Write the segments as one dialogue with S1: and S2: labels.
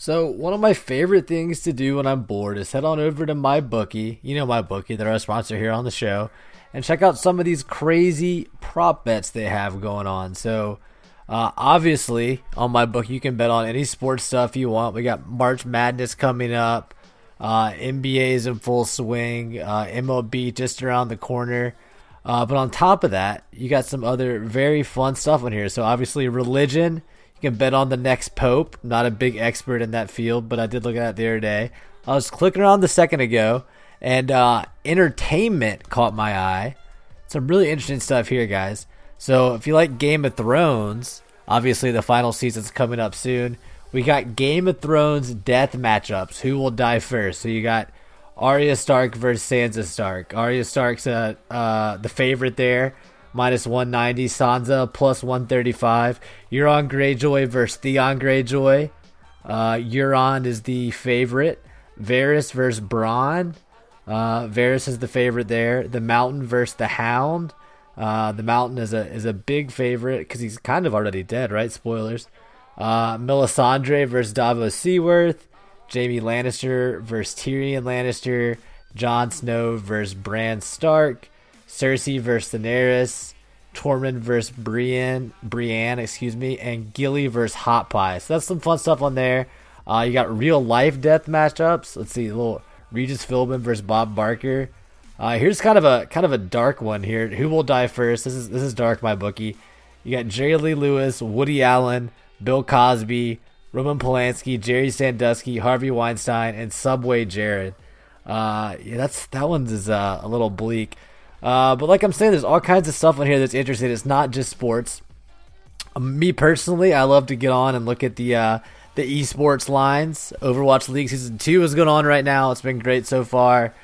S1: So one of my favorite things to do when I'm bored is head on over to MyBookie. You know MyBookie, they're sponsor here on the show, and check out some of these crazy prop bets they have going on. So uh, obviously on my book you can bet on any sports stuff you want. We got March Madness coming up. Uh, NBA is in full swing. Uh, MLB just around the corner. Uh, but on top of that, you got some other very fun stuff on here. So obviously religion you can bet on the next pope. Not a big expert in that field, but I did look at it the other day. I was clicking around the second ago, and uh, entertainment caught my eye. Some really interesting stuff here, guys. So if you like Game of Thrones, obviously the final season's coming up soon. We got Game of Thrones death matchups. Who will die first? So you got Arya Stark versus Sansa Stark. Arya Stark's uh, uh, the favorite there minus 190. Sansa plus 135. Euron Greyjoy versus Theon Greyjoy. Uh, Euron is the favorite. Varys versus Bronn. Uh, Varys is the favorite there. The Mountain versus the Hound. Uh, the Mountain is a is a big favorite because he's kind of already dead, right? Spoilers. Uh, Melisandre versus Davos Seaworth. Jaime Lannister versus Tyrion Lannister. Jon Snow versus Bran Stark. Cersei versus Daenerys, Tormund versus Brienne, Brienne, excuse me, and Gilly versus Hot Pie. So that's some fun stuff on there. Uh, you got real life death matchups. Let's see, little Regis Philbin versus Bob Barker. Uh, here's kind of a kind of a dark one here. Who will die first? This is this is dark, MyBookie. You got Jerry Lee Lewis, Woody Allen, Bill Cosby, Roman Polanski, Jerry Sandusky, Harvey Weinstein, and Subway Jared. Uh, yeah, that's that one's is uh, a little bleak. Uh, but like I'm saying, there's all kinds of stuff on here that's interesting. It's not just sports. Um, me personally, I love to get on and look at the uh, the esports lines. Overwatch League Season Two is going on right now. It's been great so far.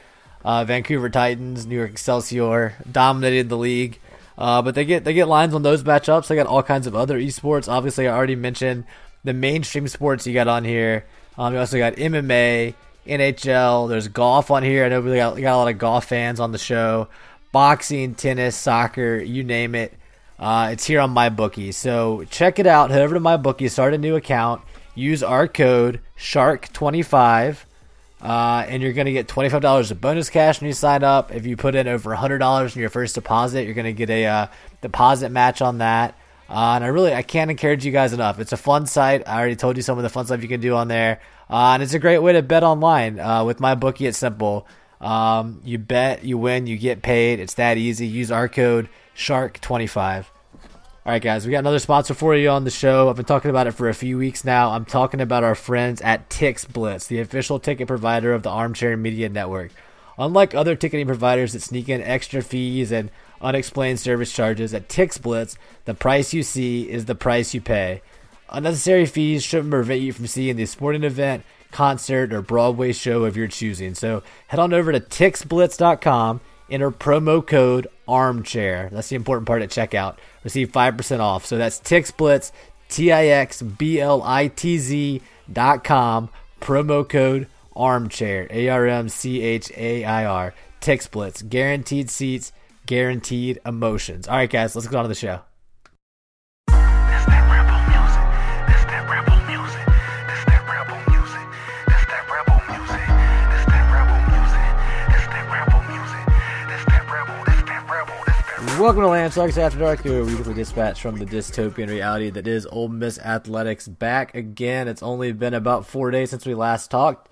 S1: Uh, Vancouver Titans, New York Excelsior dominated the league. Uh, but they get they get lines on those matchups. They got all kinds of other esports. Obviously, I already mentioned the mainstream sports you got on here. Um, you also got MMA, NHL. There's golf on here. I know we got, we got a lot of golf fans on the show boxing, tennis, soccer, you name it. Uh, it's here on MyBookie. So check it out. Head over to MyBookie, start a new account, use our code Shark25, uh, and you're going to get $25 of bonus cash when you sign up. If you put in over $100 in your first deposit, you're going to get a uh, deposit match on that. Uh, and I really I can't encourage you guys enough. It's a fun site. I already told you some of the fun stuff you can do on there, uh, and it's a great way to bet online. Uh, with MyBookie, it's simple. Um, you bet, you win, you get paid. It's that easy. Use our code Shark25. All right, guys, we got another sponsor for you on the show. I've been talking about it for a few weeks now. I'm talking about our friends at TixBlitz, the official ticket provider of the Armchair Media Network. Unlike other ticketing providers that sneak in extra fees and unexplained service charges, at TixBlitz, the price you see is the price you pay. Unnecessary fees shouldn't prevent you from seeing the sporting event concert, or Broadway show of your choosing. So head on over to tixblitz.com, enter promo code armchair. That's the important part at checkout. Receive 5% off. So that's tixblitz, T I X B L I T Z dot com, promo code armchair, A R M C H A I R. TixBlitz, guaranteed seats, guaranteed emotions. All right, guys, let's go on to the show. Welcome to Land Sucks After Dark, your weekly dispatch from the dystopian reality that is Ole Miss Athletics. Back again. It's only been about four days since we last talked,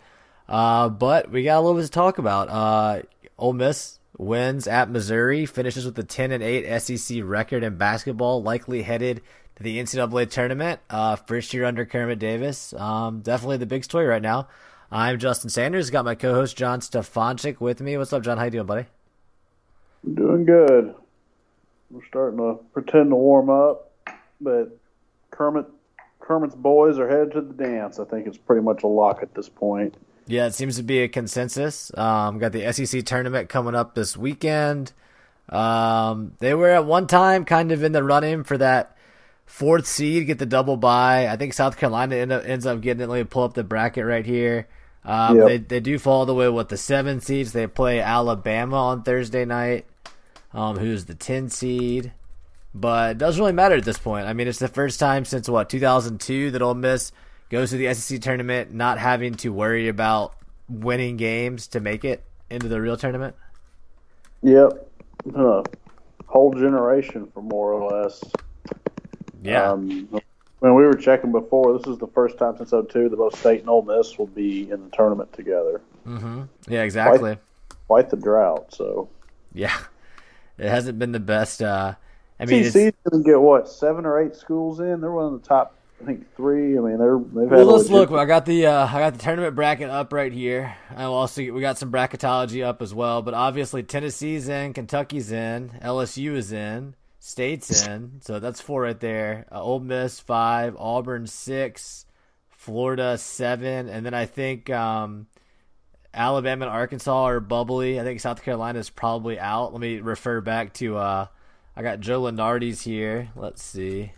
S1: uh, but we got a little bit to talk about. Uh, Ole Miss wins at Missouri, finishes with a 10 and 8 SEC record in basketball, likely headed to the NCAA tournament. Uh, first year under Kermit Davis. Um, definitely the big story right now. I'm Justin Sanders. Got my co-host John Stefanchik with me. What's up, John? How you doing, buddy?
S2: Doing good. We're starting to pretend to warm up, but Kermit Kermit's boys are headed to the dance. I think it's pretty much a lock at this point.
S1: Yeah, it seems to be a consensus. Um, got the SEC tournament coming up this weekend. Um, they were at one time kind of in the running for that fourth seed, get the double bye. I think South Carolina end up, ends up getting it. Let me pull up the bracket right here. Um,
S2: Yep.
S1: they, they do fall the way with the seven seeds. They play Alabama on Thursday night, um, who's the 10 seed. But it doesn't really matter at this point. I mean, it's the first time since what 2002 that Ole Miss goes to the SEC tournament, not having to worry about winning games to make it into the real tournament.
S2: Yep. Huh. Whole generation for more or less.
S1: Yeah,
S2: Um, when we were checking before, this is the first time since 02 that both State and Ole Miss will be in the tournament together. Mm-hmm.
S1: Yeah, exactly.
S2: Quite the drought. So
S1: Yeah, it hasn't been the best. Uh, I mean, it's,
S2: TC's going to get what seven or eight schools in. They're one of the top, I think three. I mean, they're they've had.
S1: well,
S2: a
S1: let's look. I got the uh, I got the tournament bracket up right here. I also we got some bracketology up as well. But obviously, Tennessee's in, Kentucky's in, LSU is in, State's in. So that's four right there. Uh, Ole Miss five, Auburn six, Florida seven, and then I think um, Alabama and Arkansas are bubbly. I think South Carolina is probably out. Let me refer back to. Uh, I got Joe Lunardi's here. Let's see.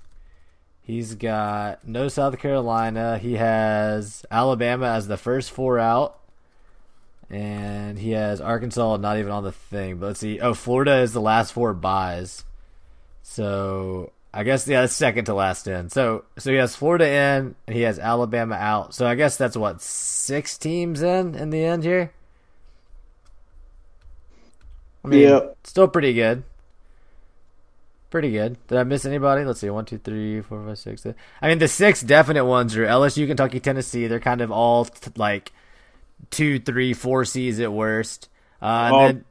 S1: He's got no South Carolina. He has Alabama as the first four out. And he has Arkansas not even on the thing. But let's see. Oh, Florida is the last four buys. So I guess yeah, that's second to last in. So so he has Florida in and he has Alabama out. So I guess that's what, six teams in in the end here? I mean
S2: Yeah.
S1: still pretty good. Pretty good. Did I miss anybody? Let's see. One, two, three, four, five, six. seven. I mean, the six definite ones are LSU, Kentucky, Tennessee. They're kind of all t- like two, three, four C's at worst. Uh, and
S2: Oh,
S1: then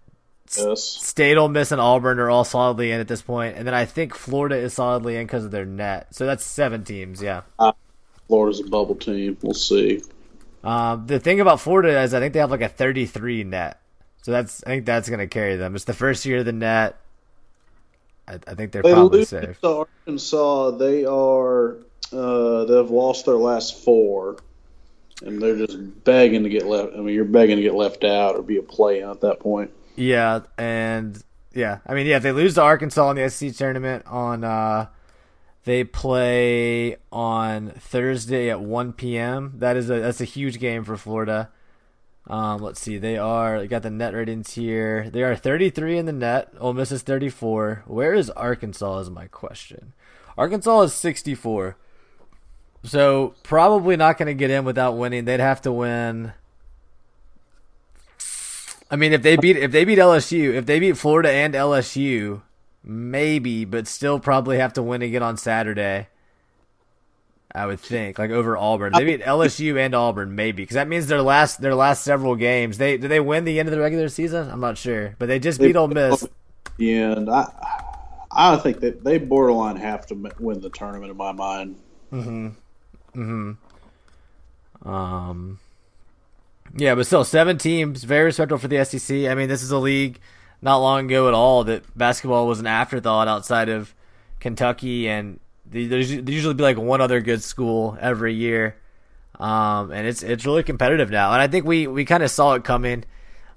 S2: Yes.
S1: State, Ole Miss, and Auburn are all solidly in at this. And then I think Florida is solidly in because of their net. So that's seven teams. Yeah.
S3: Florida's a bubble team. We'll see.
S1: Um, the thing about Florida is I think they have like a 33 net. So that's I think that's going to carry them. It's the first year of the net. I, I think they're
S3: They
S1: probably safe.
S3: to Arkansas. They are. Uh, they've lost their last four, and they're just begging to get left. I mean, you're begging to get left out or be a play at that point.
S1: Yeah, and yeah, I mean, yeah, they lose to Arkansas in the SEC tournament on, uh, they play on Thursday at 1 p.m. That is a that's a huge game for Florida. Um, let's see, they are they got the net ratings here. They are 33 in the net. Ole Miss is 34. Where is Arkansas? Is my question. Arkansas is 64. So probably not going to get in without winning. They'd have to win. I mean, if they beat if they beat LSU, if they beat Florida and LSU, maybe, but still probably have to win again on Saturday. I would think, like over Auburn, they beat LSU and Auburn, maybe, because that means their last their last several games. They did they win the end of the regular season? I'm not sure, but they just beat Ole Miss.
S3: And I, I think that they borderline have to win the tournament in my mind. Mm-hmm.
S1: Um, yeah, but still, seven teams, very respectable for the SEC. I mean, this is a league not long ago at all that basketball was an afterthought outside of Kentucky, and there's usually be like one other good school every year. Um, and it's it's really competitive now, and I think we we kind of saw it coming.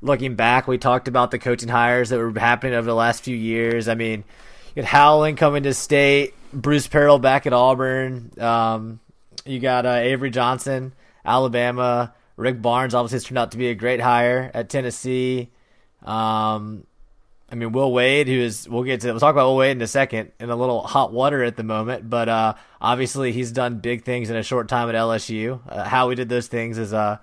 S1: Looking back, we talked about the coaching hires that were happening over the last few years. I mean, you had Howland coming to state, Bruce Pearl back at Auburn. Um, you got uh, Avery Johnson, Alabama. Rick Barnes obviously has turned out to be a great hire at Tennessee. Um, I mean, Will Wade, who is, we'll get to, we'll talk about Will Wade in a second, in a little hot water at the moment, but, uh, obviously he's done big things in a short time at LSU. Uh, how he did those things is, uh,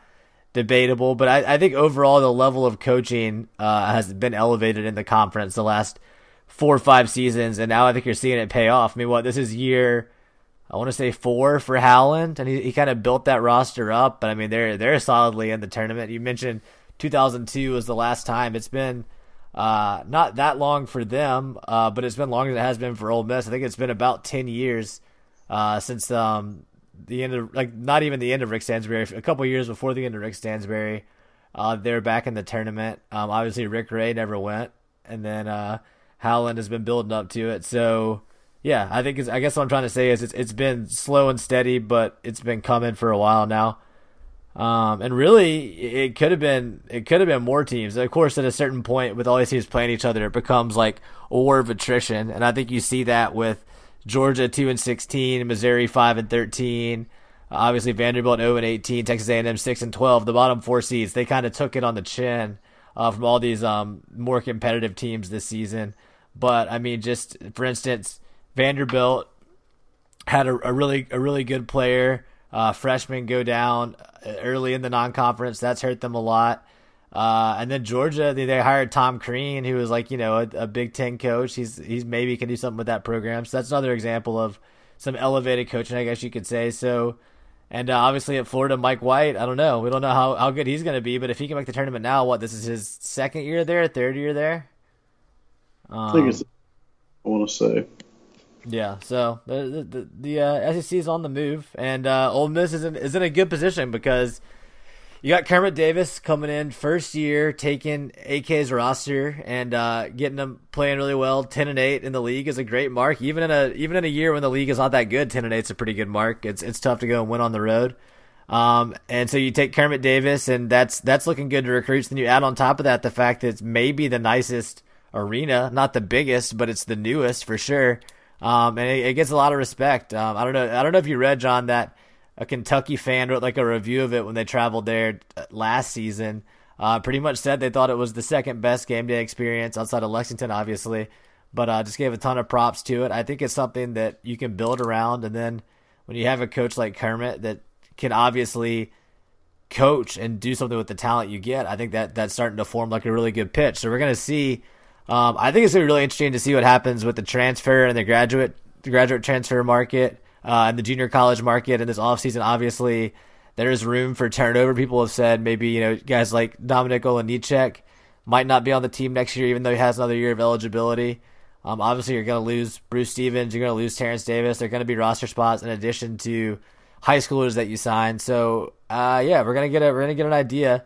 S1: debatable, but I, I think overall the level of coaching, uh, has been elevated in the conference the last four or five seasons, and now I think you're seeing it pay off. I mean, what, this is year, I want to say four for Howland, and he, he kind of built that roster up. But I mean, they're they're solidly in the tournament. You mentioned 2002 was the last time. It's been uh, not that long for them, uh, but it's been longer than it has been for Ole Miss. I think it's been about 10 years uh, since um, the end of like not even the end of Rick Stansbury, a couple years before the end of Rick Stansbury. Uh, they're back in the tournament. Um, obviously, Rick Ray never went, and then uh, Howland has been building up to it. So yeah, I think I guess what I'm trying to say is it's it's been slow and steady, but it's been coming for a while now. Um, and really, it could have been it could have been more teams. Of course, at a certain point, with all these teams playing each other, it becomes like a war of attrition, and I think you see that with Georgia two and sixteen, Missouri five and thirteen. Obviously, Vanderbilt 0 and 18, Texas A&M 6 and 12. The bottom four seeds, they kind of took it on the chin uh, from all these um, more competitive teams this season. But I mean, just for instance, Vanderbilt had a, a really a really good player. Uh, freshmen go down early in the non-conference. That's hurt them a lot. Uh, and then Georgia, they, they, hired Tom Crean, who was like you know a, a, Big Ten coach. He's he's maybe can do something with that program. So that's another example of some elevated coaching, I guess you could say. So, and uh, obviously at Florida, Mike White. I don't know. We don't know how, how good he's going to be, but if he can make the tournament now, what this is his second year there, third year there.
S3: Um, I think it's. I want to say.
S1: Yeah, so the the, the uh, SEC is on the move, and uh, Ole Miss is in, is in a good position because you got Kermit Davis coming in first year, taking AK's roster and uh, getting them playing really well. Ten and eight in the league is a great mark. Even in a even in a year when the league is not that good, ten and eight is a pretty good mark. It's it's tough to go and win on the road. Um, and so you take Kermit Davis, and that's that's looking good to recruits. Then you add on top of that the fact that it's maybe the nicest arena, not the biggest, but it's the newest for sure. Um, and it, it, gets a lot of respect. Um, I don't know. I don't know if you read John that a Kentucky fan wrote like a review of it when they traveled there last season. Uh, pretty much said they thought it was the second best game day experience outside of Lexington, obviously, but uh, just gave a ton of props to it. I think it's something that you can build around, and then when you have a coach like Kermit that can obviously coach and do something with the talent you get, I think that that's starting to form like a really good pitch. So we're gonna see um, I think it's really interesting to see what happens with the transfer and the graduate the graduate transfer market uh, and the junior college market in this offseason. Obviously, there's room for turnover. People have said maybe you know guys like Dominik Olejniczak might not be on the team next year, even though he has another year of eligibility. Um, obviously, you're going to lose Bruce Stevens. You're going to lose Terrence Davis. They're going to be roster spots in addition to high schoolers that you sign. So, uh, yeah, we're gonna get a we're gonna get an idea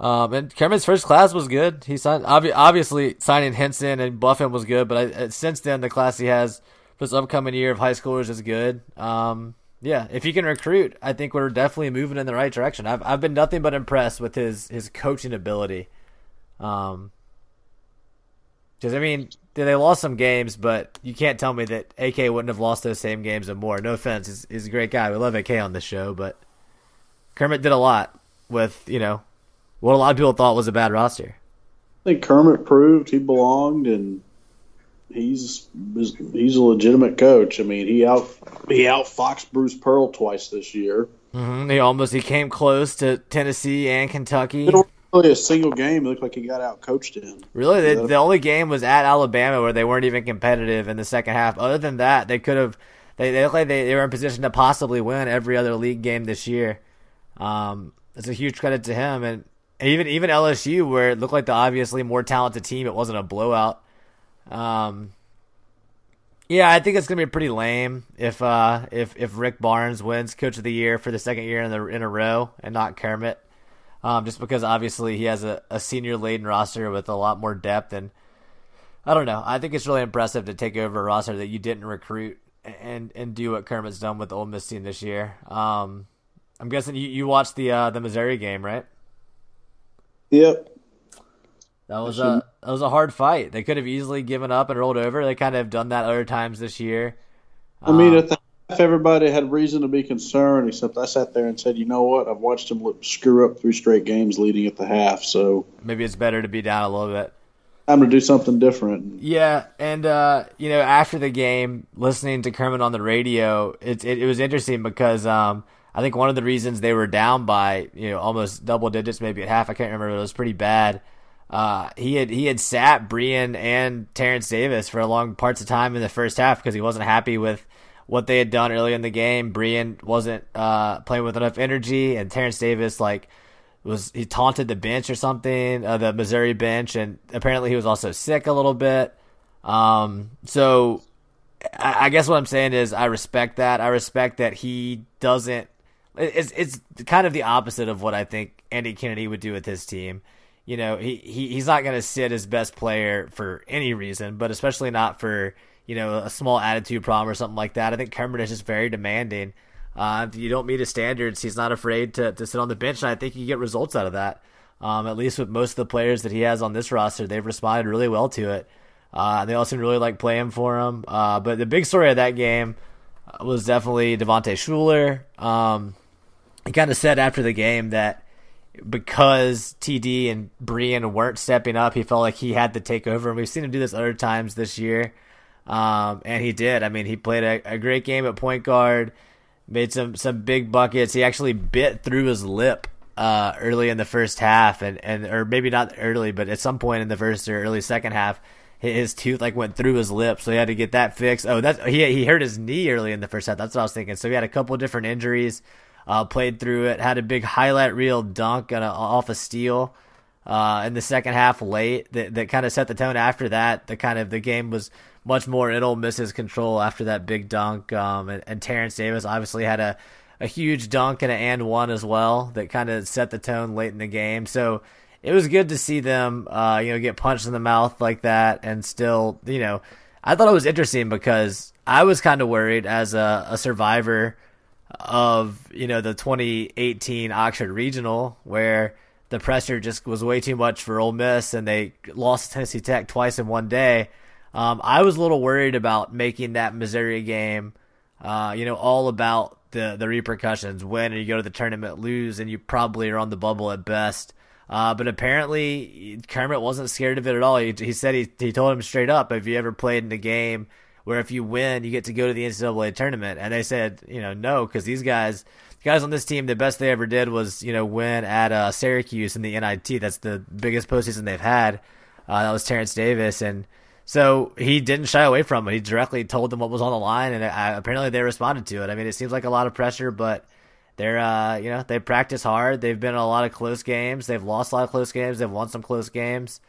S1: um, and Kermit's first class was good. He signed obvi- obviously signing Hinson and Buffen was good, but I, uh, since then the class he has for this upcoming year of high schoolers is good. Um, yeah, if he can recruit, I think we're definitely moving in the right direction. I've I've been nothing but impressed with his his coaching ability. Um, because I mean they lost some games, but you can't tell me that AK wouldn't have lost those same games and more. No offense, he's, he's a great guy. We love AK on the show, but Kermit did a lot with you know what a lot of people thought was a bad roster.
S3: I think Kermit proved he belonged, and he's he's a legitimate coach. I mean, he out he outfoxed Bruce Pearl twice this year.
S1: Mm-hmm. He almost he came close to Tennessee and Kentucky.
S3: really a single game. It looked like he got out coached in.
S1: Really, the, the only game was at Alabama where they weren't even competitive in the second half. Other than that, they could have. They they look like they, they were in position to possibly win every other league game this year. Um, it's a huge credit to him, and even even LSU, where it looked like the obviously more talented team, it wasn't a blowout. Um, yeah, I think it's gonna be pretty lame if uh, if if Rick Barnes wins Coach of the Year for the second year in the in a row and not Kermit, um, just because obviously he has a, a senior laden roster with a lot more depth and I don't know. I think it's really impressive to take over a roster that you didn't recruit and and do what Kermit's done with the Ole Miss team this year. Um, I'm guessing you, you watched the uh, the Missouri game, right?
S3: Yep.
S1: That was a that was a hard fight. They could have easily given up and rolled over. They kind of have done that other times this year.
S3: I mean, um, half, everybody had reason to be concerned, except I sat there and said, "You know what? I've watched them screw up three straight games leading at the half, so
S1: maybe it's better to be down a little bit."
S3: Time to do something different.
S1: Yeah, and uh, you know, after the game, listening to Kermit on the radio, it it, it was interesting because um, I think one of the reasons they were down by you know almost double digits, maybe at half, I can't remember. It was pretty bad. Uh, he had he had sat Breein and Terrence Davis for long parts of time in the first half because he wasn't happy with what they had done early in the game. Breein wasn't uh, playing with enough energy, and Terrence Davis like was he taunted the bench or something, uh, the Missouri bench, and apparently he was also sick a little bit. Um, so I, I guess what I'm saying is I respect that. I respect that he doesn't it's it's kind of the opposite of what I think Andy Kennedy would do with his team. You know, he, he he's not going to sit his best player for any reason, but especially not for you know, a small attitude problem or something like that. I think Kermit is just very demanding. Uh, if you don't meet his standards, he's not afraid to, to sit on the bench, and I think you get results out of that. Um, at least with most of the players that he has on this roster, they've responded really well to it. Uh, they also really like playing for him. Uh, but the big story of that game was definitely Devontae Shuler. Um, he kind of said after the game that because TD and Breein weren't stepping up, he felt like he had to take over. And we've seen him do this other times this year. Um, and he did. I mean, he played a, a, great game at point guard, made some, some big buckets. He actually bit through his lip uh, early in the first half, and, and or maybe not early, but at some point in the first or early second half, his tooth like went through his lip, so he had to get that fixed. Oh, that's he he hurt his knee early in the first half. That's what I was thinking. So he had a couple different injuries uh, played through it, had a big highlight reel dunk a, off a steal uh, in the second half late that, that kind of set the tone after that. The kind of the game was much more in Ole Miss's control after that big dunk. Um, and, and Terrence Davis obviously had a, a huge dunk and an and one as well that kind of set the tone late in the game. So it was good to see them, uh, you know, get punched in the mouth like that and still, you know, I thought it was interesting because I was kind of worried as a, a survivor – of you know the 2018 Oxford Regional where the pressure just was way too much for Ole Miss and they lost Tennessee Tech twice in one day. Um, I was a little worried about making that Missouri game, uh, you know, all about the the repercussions. Win and you go to the tournament, lose, and you probably are on the bubble at best. Uh, but apparently, Kermit wasn't scared of it at all. He, he said he he told him straight up, "Have you ever played in a game where if you win, you get to go to the NCAA tournament. And they said, you know, no, because these guys, guys on this team, the best they ever did was, you know, win at uh, Syracuse in the NIT. That's the biggest postseason they've had. Uh, that was Terrence Davis, and so he didn't shy away from it. He directly told them what was on the line, and uh, apparently they responded to it. I mean, it seems like a lot of pressure, but they're, uh, you know, they practice hard. They've been in a lot of close games. They've lost a lot of close games. They've won some close games.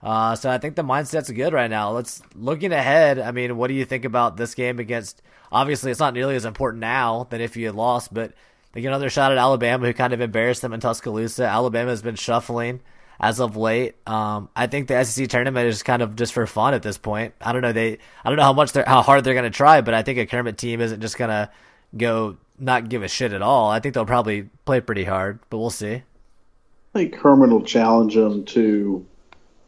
S1: Uh, so I think the mindset's good right now. Let's looking ahead. I mean, what do you think about this game against? Obviously, it's not nearly as important now than if you had lost, but they get another shot at Alabama, who kind of embarrassed them in Tuscaloosa. Alabama has been shuffling as of late. Um, I think the SEC tournament is kind of just for fun at this point. I don't know they. I don't know how much they're how hard they're going to try, but I think a Kermit team isn't just going to go not give a shit at all. I think they'll probably play pretty hard, but we'll see. I
S3: think Herman will challenge them to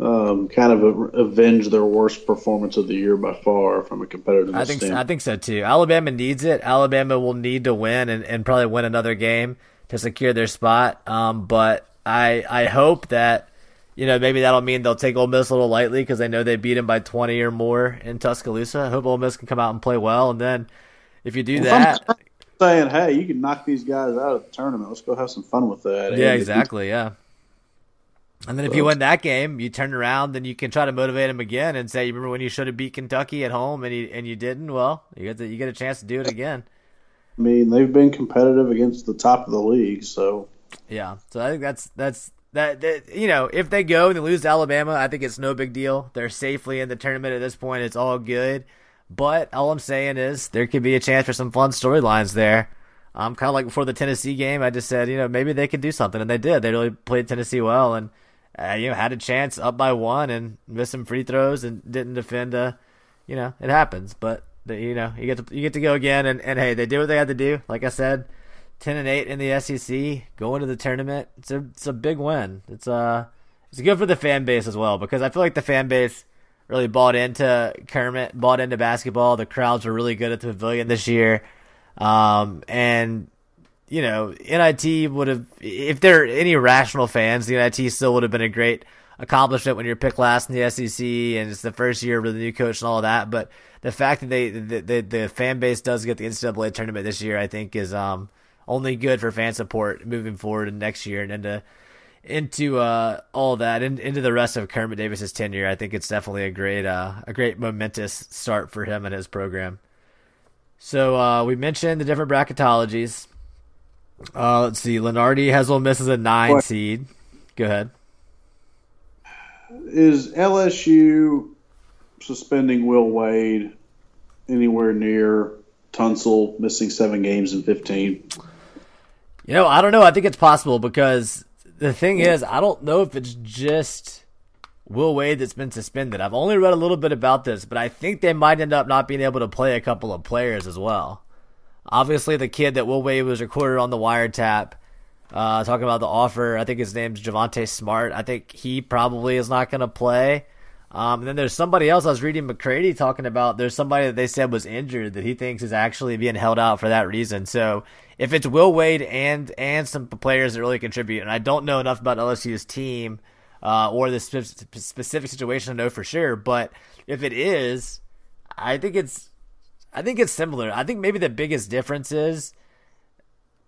S3: um, kind of a, avenge their worst performance of the year by far from a competitive.
S1: I think
S3: so,
S1: I think so too. Alabama needs it. Alabama will need to win and, and probably win another game to secure their spot. Um, but I I hope that you know maybe that'll mean they'll take Ole Miss a little lightly because they know they beat them by twenty or more in Tuscaloosa. I hope Ole Miss can come out and play well, and then if you do well, that.
S3: Saying, hey, you can knock these guys out of the tournament. Let's go have some fun with that.
S1: Yeah, exactly. Yeah. And then if you win that game, you turn around, then you can try to motivate him again and say, "You remember when you should have beat Kentucky at home and you and you didn't? Well, you get the, you get a chance to do it again."
S3: I mean, they've been competitive against the top of the league, so
S1: yeah. So I think that's that's that, that you know, if they go and they lose to Alabama, I think it's no big deal. They're safely in the tournament at this point. It's all good. But all I'm saying is there could be a chance for some fun storylines there. I'm um, kind of like before the Tennessee game. I just said, you know, maybe they could do something, and they did. They really played Tennessee well, and uh, you know, had a chance up by one and missed some free throws and didn't defend. Uh, you know, it happens, but the, you know, you get to you get to go again, and, and hey, they did what they had to do. Like I said, ten and eight in the SEC, going to the tournament. It's a it's a big win. It's uh it's good for the fan base as well because I feel like the fan base really bought into Kermit, bought into basketball. The crowds were really good at the pavilion this year. Um, and you know, NIT would have, if there are any rational fans, the NIT still would have been a great accomplishment when you're picked last in the SEC and it's the first year with the new coach and all that. But the fact that they, the, the, the fan base does get the NCAA tournament this year, I think is, um, only good for fan support moving forward in next year and into, into, uh, all that and into the rest of Kermit Davis's tenure. I think it's definitely a great, uh, a great momentous start for him and his program. So, uh, we mentioned the different bracketologies. Uh, let's see. Lunardi has Ole Miss as a nine what? seed. Go ahead.
S3: Is LSU suspending Will Wade anywhere near Tunsil missing seven games in fifteen?
S1: You know, I don't know. I think it's possible because the thing is, I don't know if it's just Will Wade that's been suspended. I've only read a little bit about this, but I think they might end up not being able to play a couple of players as well. Obviously, the kid that Will Wade was recorded on the wiretap, uh, talking about the offer. I think his name's Javonte Smart. I think he probably is not going to play. Um, and then there's somebody else I was reading McCready talking about. There's somebody that they said was injured that he thinks is actually being held out for that reason. So if it's Will Wade and and some players that really contribute, and I don't know enough about LSU's team uh, or the spe- specific situation to know for sure, but if it is, I think it's I think it's similar. I think maybe the biggest difference is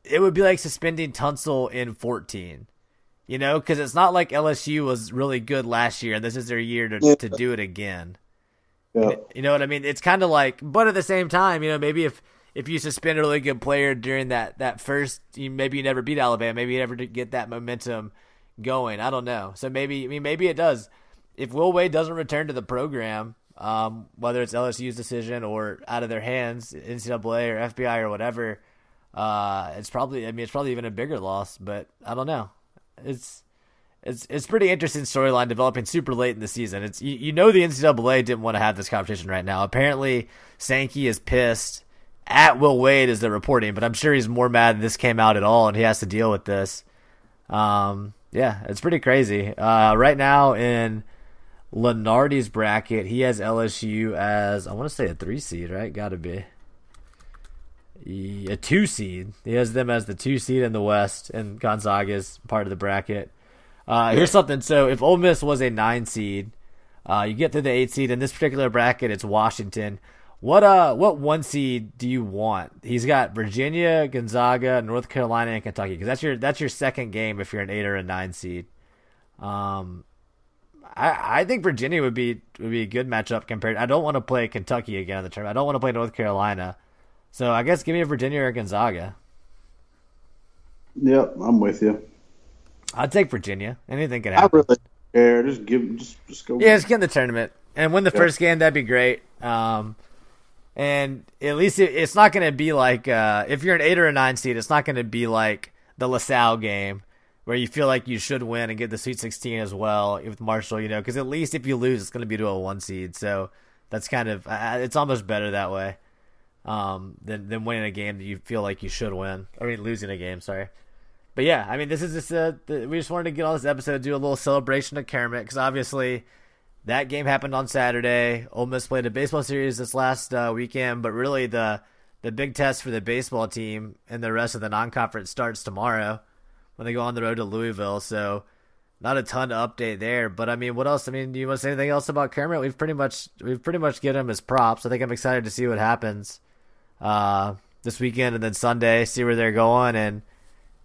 S1: it would be like suspending Tunsil in 14. You know, because it's not like LSU was really good last year, and this is their year to, yeah. to do it again. Yeah. You know what I mean? It's kind of like, but at the same time, you know, maybe if if you suspend a really good player during that that first, you, maybe you never beat Alabama, maybe you never get that momentum going. I don't know. So maybe, I mean, maybe it does. If Will Wade doesn't return to the program, um, whether it's LSU's decision or out of their hands, NCAA or FBI or whatever, uh, it's probably, I mean, it's probably even a bigger loss. But I don't know it's it's it's pretty interesting storyline developing super late in the season. It's you, you know the NCAA didn't want to have this competition right now. Apparently, Sankey is pissed at Will Wade as they're reporting, but I'm sure he's more mad this came out at all and he has to deal with this. Um, yeah, it's pretty crazy. Uh, right now in Lunardi's bracket, he has LSU as I want to say a three seed, right? Got to be a two seed. He has them as the two seed in the West, and Gonzaga is part of the bracket. Uh, here's something. So if Ole Miss was a nine seed, uh, you get through the eight seed. In this particular bracket, it's Washington. What uh, what one seed do you want? He's got Virginia, Gonzaga, North Carolina, and Kentucky. Because that's your that's your second game if you're an eight or a nine seed. Um, I I think Virginia would be would be a good matchup compared. I don't want to play Kentucky again in the tournament. I don't want to play North Carolina. So I guess give me a Virginia or Gonzaga.
S3: Yep, I'm with you.
S1: I'd take Virginia. Anything can happen.
S3: I really care. Just give, just, just go.
S1: Yeah, just get in the tournament and win the yep. first game. That'd be great. Um, and at least it, it's not going to be like uh, if you're an eight or a nine seed, it's not going to be like the LaSalle game where you feel like you should win and get the Sweet 16 as well with Marshall. You know, because at least if you lose, it's going to be to a one seed. So that's kind of it's almost better that way um, than than winning a game that you feel like you should win. I mean, losing a game. Sorry. But yeah, I mean, this is just a, we just wanted to get on this episode, do a little celebration of Kermit because obviously that game happened on Saturday. Ole Miss played a baseball series this last uh, weekend, but really the the big test for the baseball team and the rest of the non-conference starts tomorrow when they go on the road to Louisville. So not a ton to update there. But I mean, what else? I mean, do you want to say anything else about Kermit? We've pretty much we've pretty much given him his props. I think I'm excited to see what happens uh, this weekend and then Sunday, see where they're going. And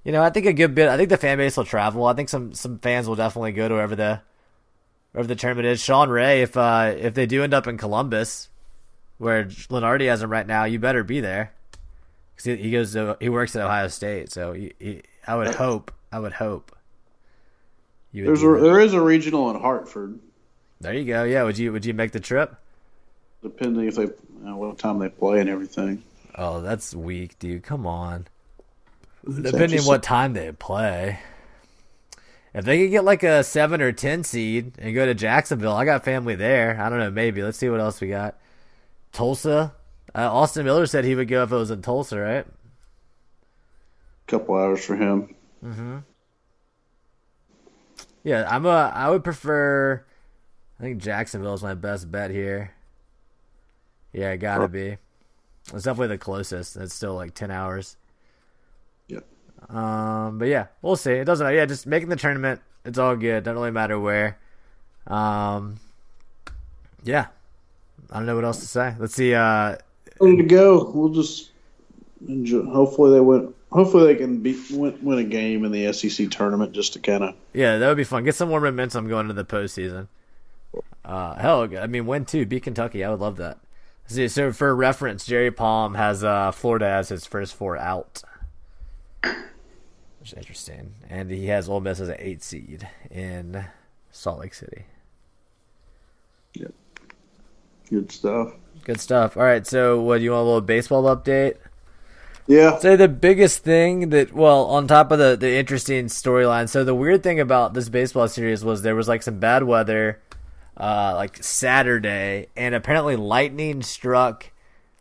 S1: you know, I think a good bit. I think the fan base will travel. I think some some fans will definitely go to wherever the wherever the tournament is. Sean Ray, if uh, if they do end up in Columbus, where Lunardi has him right now, you better be there because he, he, goes to, he works at Ohio State. So he, he, I would hope I would hope.
S3: There's a, there is a regional in Hartford.
S1: There you go. Yeah, would you would you make the trip?
S3: Depending if they know, what time they play and everything.
S1: Oh, that's weak, dude. Come on. Depending on what time they play. If they could get like a seven or ten seed and go to Jacksonville, I got family there. I don't know, maybe. Let's see what else we got. Tulsa. Uh, Austin Miller said he would go if it was in Tulsa, right?
S3: Couple hours for him.
S1: Mm-hmm. Yeah, I'm a. I would prefer. I think Jacksonville is my best bet here. Yeah, it gotta be. It's definitely the closest. It's still like ten hours.
S3: Yeah.
S1: Um, but yeah, we'll see. It doesn't. Matter. Yeah, just making the tournament. It's all good. Doesn't really matter where. Um, yeah. I don't know what else to say. Let's see. Uh,
S3: ready to go. We'll just enjoy. Hopefully they win. Hopefully they can beat win, win a game in the SEC tournament just to kind of.
S1: Yeah, that would be fun. Get some more momentum going into the postseason. Uh, hell, I mean, win two, beat Kentucky. I would love that. So for reference, Jerry Palm has uh, Florida as his first four out, which is interesting, and he has Ole Miss as an eight seed in Salt Lake City.
S3: Yep. Good stuff.
S1: Good stuff. All right, so what do you want a little baseball update?
S3: Yeah.
S1: Say the biggest thing that well, on top of the the interesting storyline. So the weird thing about this baseball series was there was like some bad weather, uh, like Saturday, and apparently lightning struck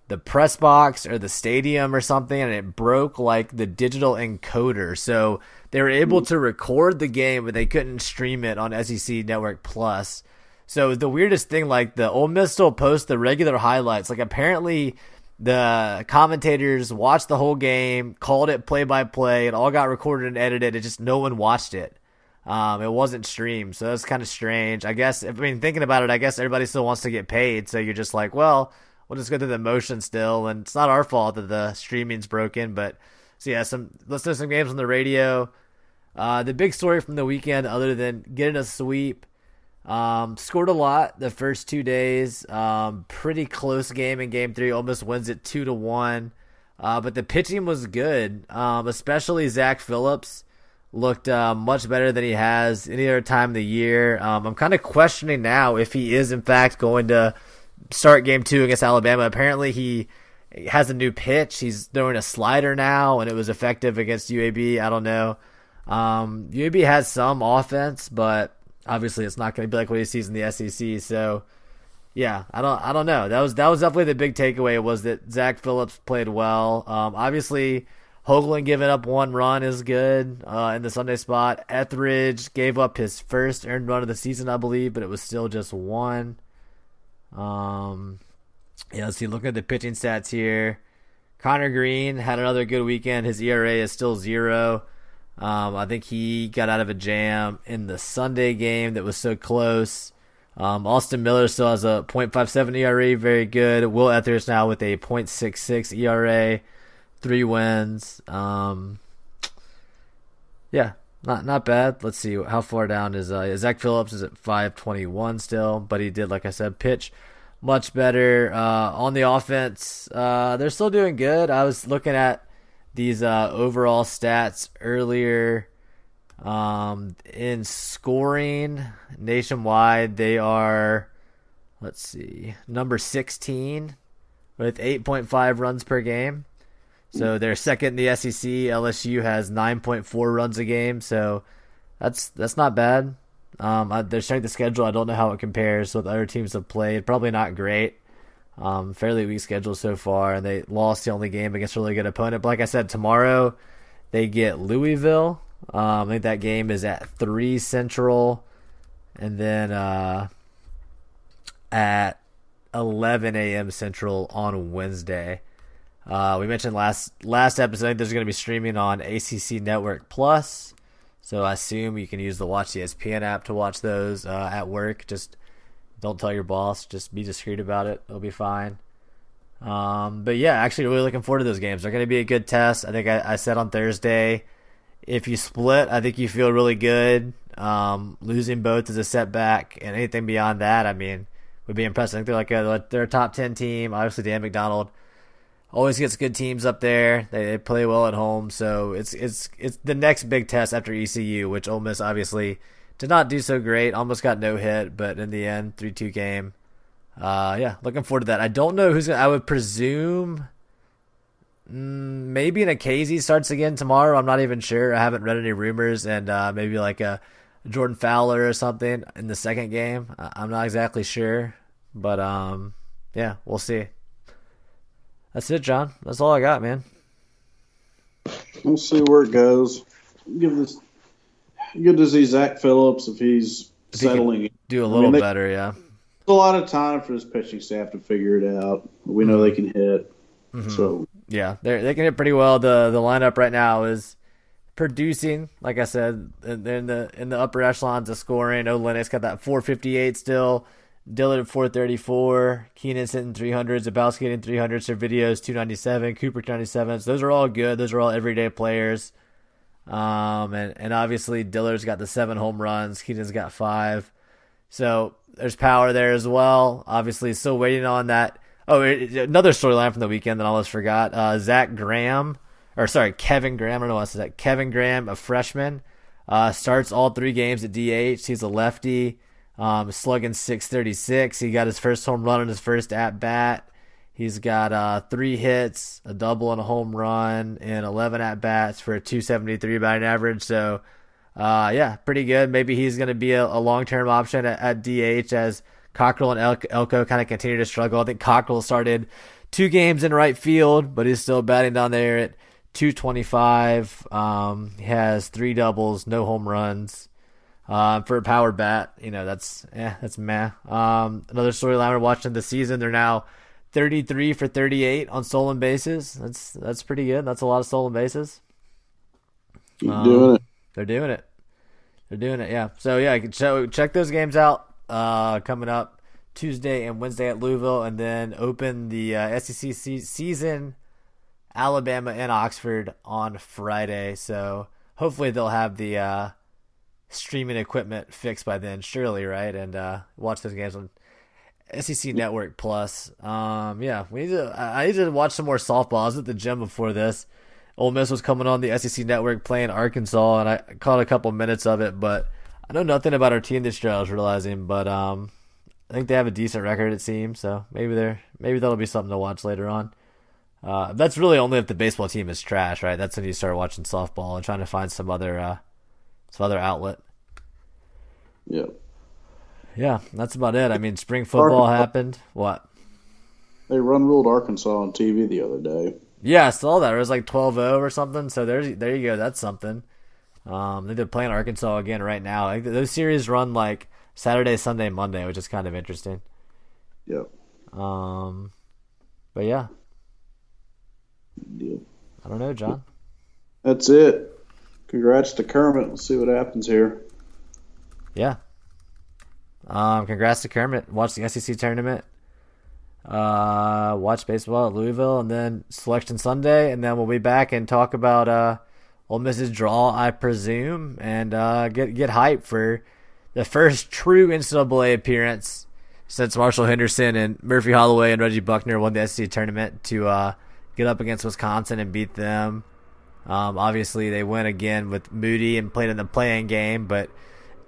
S1: the press box or the stadium or something, and it broke like the digital encoder. So they were able to record the game, but they couldn't stream it on SEC Network Plus. So the weirdest thing, like the Ole Miss still post the regular highlights. Like apparently the commentators watched the whole game, called it play by play. It all got recorded and edited. It just no one watched it. Um, it wasn't streamed, so that's kind of strange. I guess. I mean, thinking about it, I guess everybody still wants to get paid. So you're just like, well, we'll just go through the motion still, and it's not our fault that the streaming's broken. But so yeah, some listen to some games on the radio. Uh, the big story from the weekend, other than getting a sweep, um, scored a lot the first two days. Um, pretty close game in game three. Almost wins it two to one. Uh, but the pitching was good, um, especially Zach Phillips looked uh, much better than he has any other time of the year. Um, I'm kind of questioning now if he is in fact going to start game two against Alabama. Apparently he has a new pitch. He's throwing a slider now, and it was effective against UAB. I don't know. Um, UAB has some offense, but obviously it's not going to be like what he sees in the SEC. So, yeah, I don't, I don't know. That was that was definitely the big takeaway was that Zach Phillips played well. Um, obviously, Hoglund giving up one run is good uh, in the Sunday spot. Ethridge gave up his first earned run of the season, I believe, but it was still just one. Um, yeah, let's see. Looking at the pitching stats here, Connor Green had another good weekend. His ERA is still zero. Um, I think he got out of a jam in the Sunday game that was so close. Um, Austin Miller still has a .57 ERA, very good. Will Ethridge now with a .66 ERA, three wins. Um, yeah, not not bad. Let's see how far down is uh, Zach Phillips is at 521 still, but he did, like I said, pitch much better uh, on the offense. Uh, they're still doing good. I was looking at these uh, overall stats earlier. Um, in scoring nationwide, they are, let's see, number 16 with 8.5 runs per game. So they're second in the SEC. LSU has 9.4 runs a game. So that's that's not bad. Um, they're starting the schedule. I don't know how it compares with other teams have played. Probably not great. Um, fairly weak schedule so far, and they lost the only game against a really good opponent. But like I said, tomorrow they get Louisville. Um, I think that game is at three Central, and then uh, at 11 a.m. Central on Wednesday. Uh, we mentioned last last episode there's going to be streaming on ACC Network Plus, so I assume you can use the Watch ESPN app to watch those uh, at work. Just don't tell your boss. Just be discreet about it. It'll be fine. Um, but yeah, actually, really looking forward to those games. They're going to be a good test. I think I, I, said on Thursday, if you split, I think you feel really good. Um, losing both is a setback, and anything beyond that, I mean, would be impressive. I think they're like a, they're a top ten team. Obviously, Dan McDonnell always gets good teams up there. They, they play well at home, so it's it's it's the next big test after ECU, which Ole Miss obviously did not do so great. Almost got no hit, but in the end, three two game. Uh, yeah, looking forward to that. I don't know who's gonna. I would presume mm, maybe Nikhazy starts again tomorrow. I'm not even sure. I haven't read any rumors, and uh, maybe like a Jordan Fowler or something in the second game. I'm not exactly sure, but um, yeah, we'll see. That's it, John. That's all I got, man.
S3: We'll see where it goes. Give this good to see Zach Phillips if he's if settling. He
S1: do a little I mean, they, better, yeah.
S3: A lot of time for this pitching staff to figure it out. We know mm-hmm. they can hit, mm-hmm. so
S1: yeah, they they can hit pretty well. the The lineup right now is producing. Like I said, they're in the in the upper echelons of scoring. Olenek got that 458 still. Dillard at 434. Keenan's hitting 300s. Zabowski hitting 300s. Servideo's 297. Cooper 297. So those are all good. Those are all everyday players. Um, and, and obviously Dillard's got the seven home runs. Keenan's got five. So there's power there as well. Obviously, still waiting on that. Oh, another storyline from the weekend that I almost forgot. Uh, Zach Graham, or sorry, Kevin Graham. I don't know what I that. Kevin Graham, a freshman, uh, starts all three games at DH. He's a lefty, um, slugging 636. He got his first home run on his first at bat. He's got uh, three hits, a double, and a home run, and 11 at bats for a 273 batting average. So, uh, yeah, pretty good. Maybe he's going to be a, a long term option at, at, DH as Cockrell and El- Elko kind of continue to struggle. I think Cockrell started two games in right field, but he's still batting down there at 225. Um, he has three doubles, no home runs. Uh, for a power bat, you know that's yeah, that's meh. Um, another storyline we're watching this season. They're now 33 for 38 on stolen bases. That's that's pretty good. That's a lot of stolen bases.
S3: Keep um, doing it.
S1: They're doing it. They're doing it. Yeah. So yeah, so check those games out. Uh, coming up Tuesday and Wednesday at Louisville, and then open the uh, SEC season, Alabama and Oxford on Friday. So hopefully they'll have the uh, streaming equipment fixed by then. Surely, right? And uh, watch those games on SEC Network Plus. Um, yeah, we need to. I need to watch some more softball. I was at the gym before this. Ole Miss was coming on the SEC Network playing Arkansas, and I caught a couple minutes of it. But I know nothing about our team this year. I was realizing, but um, I think they have a decent record. It seems so. Maybe they're maybe that'll be something to watch later on. Uh, that's really only if the baseball team is trash, right? That's when you start watching softball and trying to find some other uh, some other outlet.
S3: Yep
S1: yeah, that's about it. I mean, spring football Arkansas. happened. What?
S3: They run ruled Arkansas on TV the other day.
S1: Yeah, I saw that. It was like 12-0 or something. So there's there you go. That's something. Um, they're playing Arkansas again right now. Like, those series run like Saturday, Sunday, Monday, which is kind of interesting.
S3: Yep.
S1: Um, but yeah.
S3: Deal.
S1: I don't know, John.
S3: That's it. Congrats to Kermit. Let's see what happens here.
S1: Yeah, um, congrats to Kermit. Watch the SEC tournament. Uh, watch baseball at Louisville, and then selection Sunday, and then we'll be back and talk about uh, Ole Miss's draw, I presume, and uh, get get hype for the first true NCAA appearance since Marshall Henderson and Murphy Holloway and Reggie Buckner won the SEC tournament to uh, get up against Wisconsin and beat them. Um, obviously, they went again with Moody and played in the play-in game, but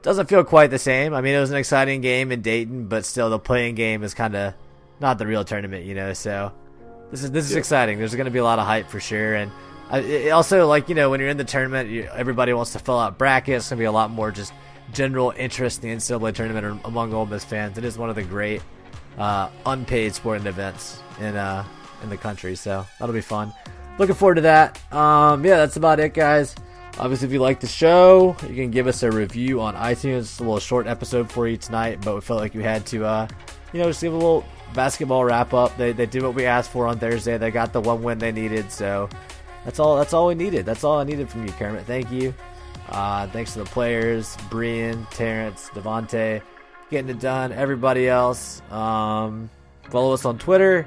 S1: doesn't feel quite the same. I mean, it was an exciting game in Dayton, but still, the play-in game is kind of not the real tournament, you know. So this is this is yeah. exciting. There's going to be a lot of hype for sure, and it also like you know when you're in the tournament, you, everybody wants to fill out brackets. It's going to be a lot more just general interest in the NCAA tournament among Ole Miss fans. It is one of the great uh, unpaid sporting events in uh, in the country, so that'll be fun. Looking forward to that. Um, yeah, that's about it, guys. Obviously, if you like the show, you can give us a review on iTunes. It's a little short episode for you tonight, but we felt like we had to, uh, you know, just give a little basketball wrap up. They, they did what we asked for on Thursday. They got the one win they needed, so that's all. That's all we needed. That's all I needed from you, Kermit. Thank you. Uh, thanks to the players, Brian, Terence, Devontae, getting it done. Everybody else, um, follow us on Twitter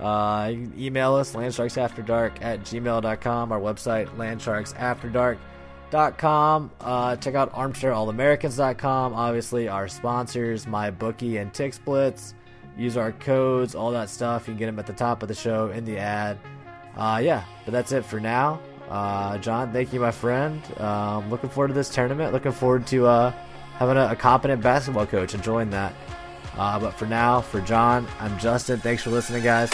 S1: uh, email us, landsharksafterdark at gmail.com. Our website, landsharksafterdark.com. Uh, check out armchairallamericans.com. Obviously, our sponsors, MyBookie and TixBlitz. Use our codes, all that stuff. You can get them at the top of the show in the ad. Uh, yeah, but that's it for now. Uh, John, thank you, my friend. Um, looking forward to this tournament. Looking forward to uh, having a, a competent basketball coach. Enjoying that. Uh, but for now, for John, I'm Justin. Thanks for listening, guys.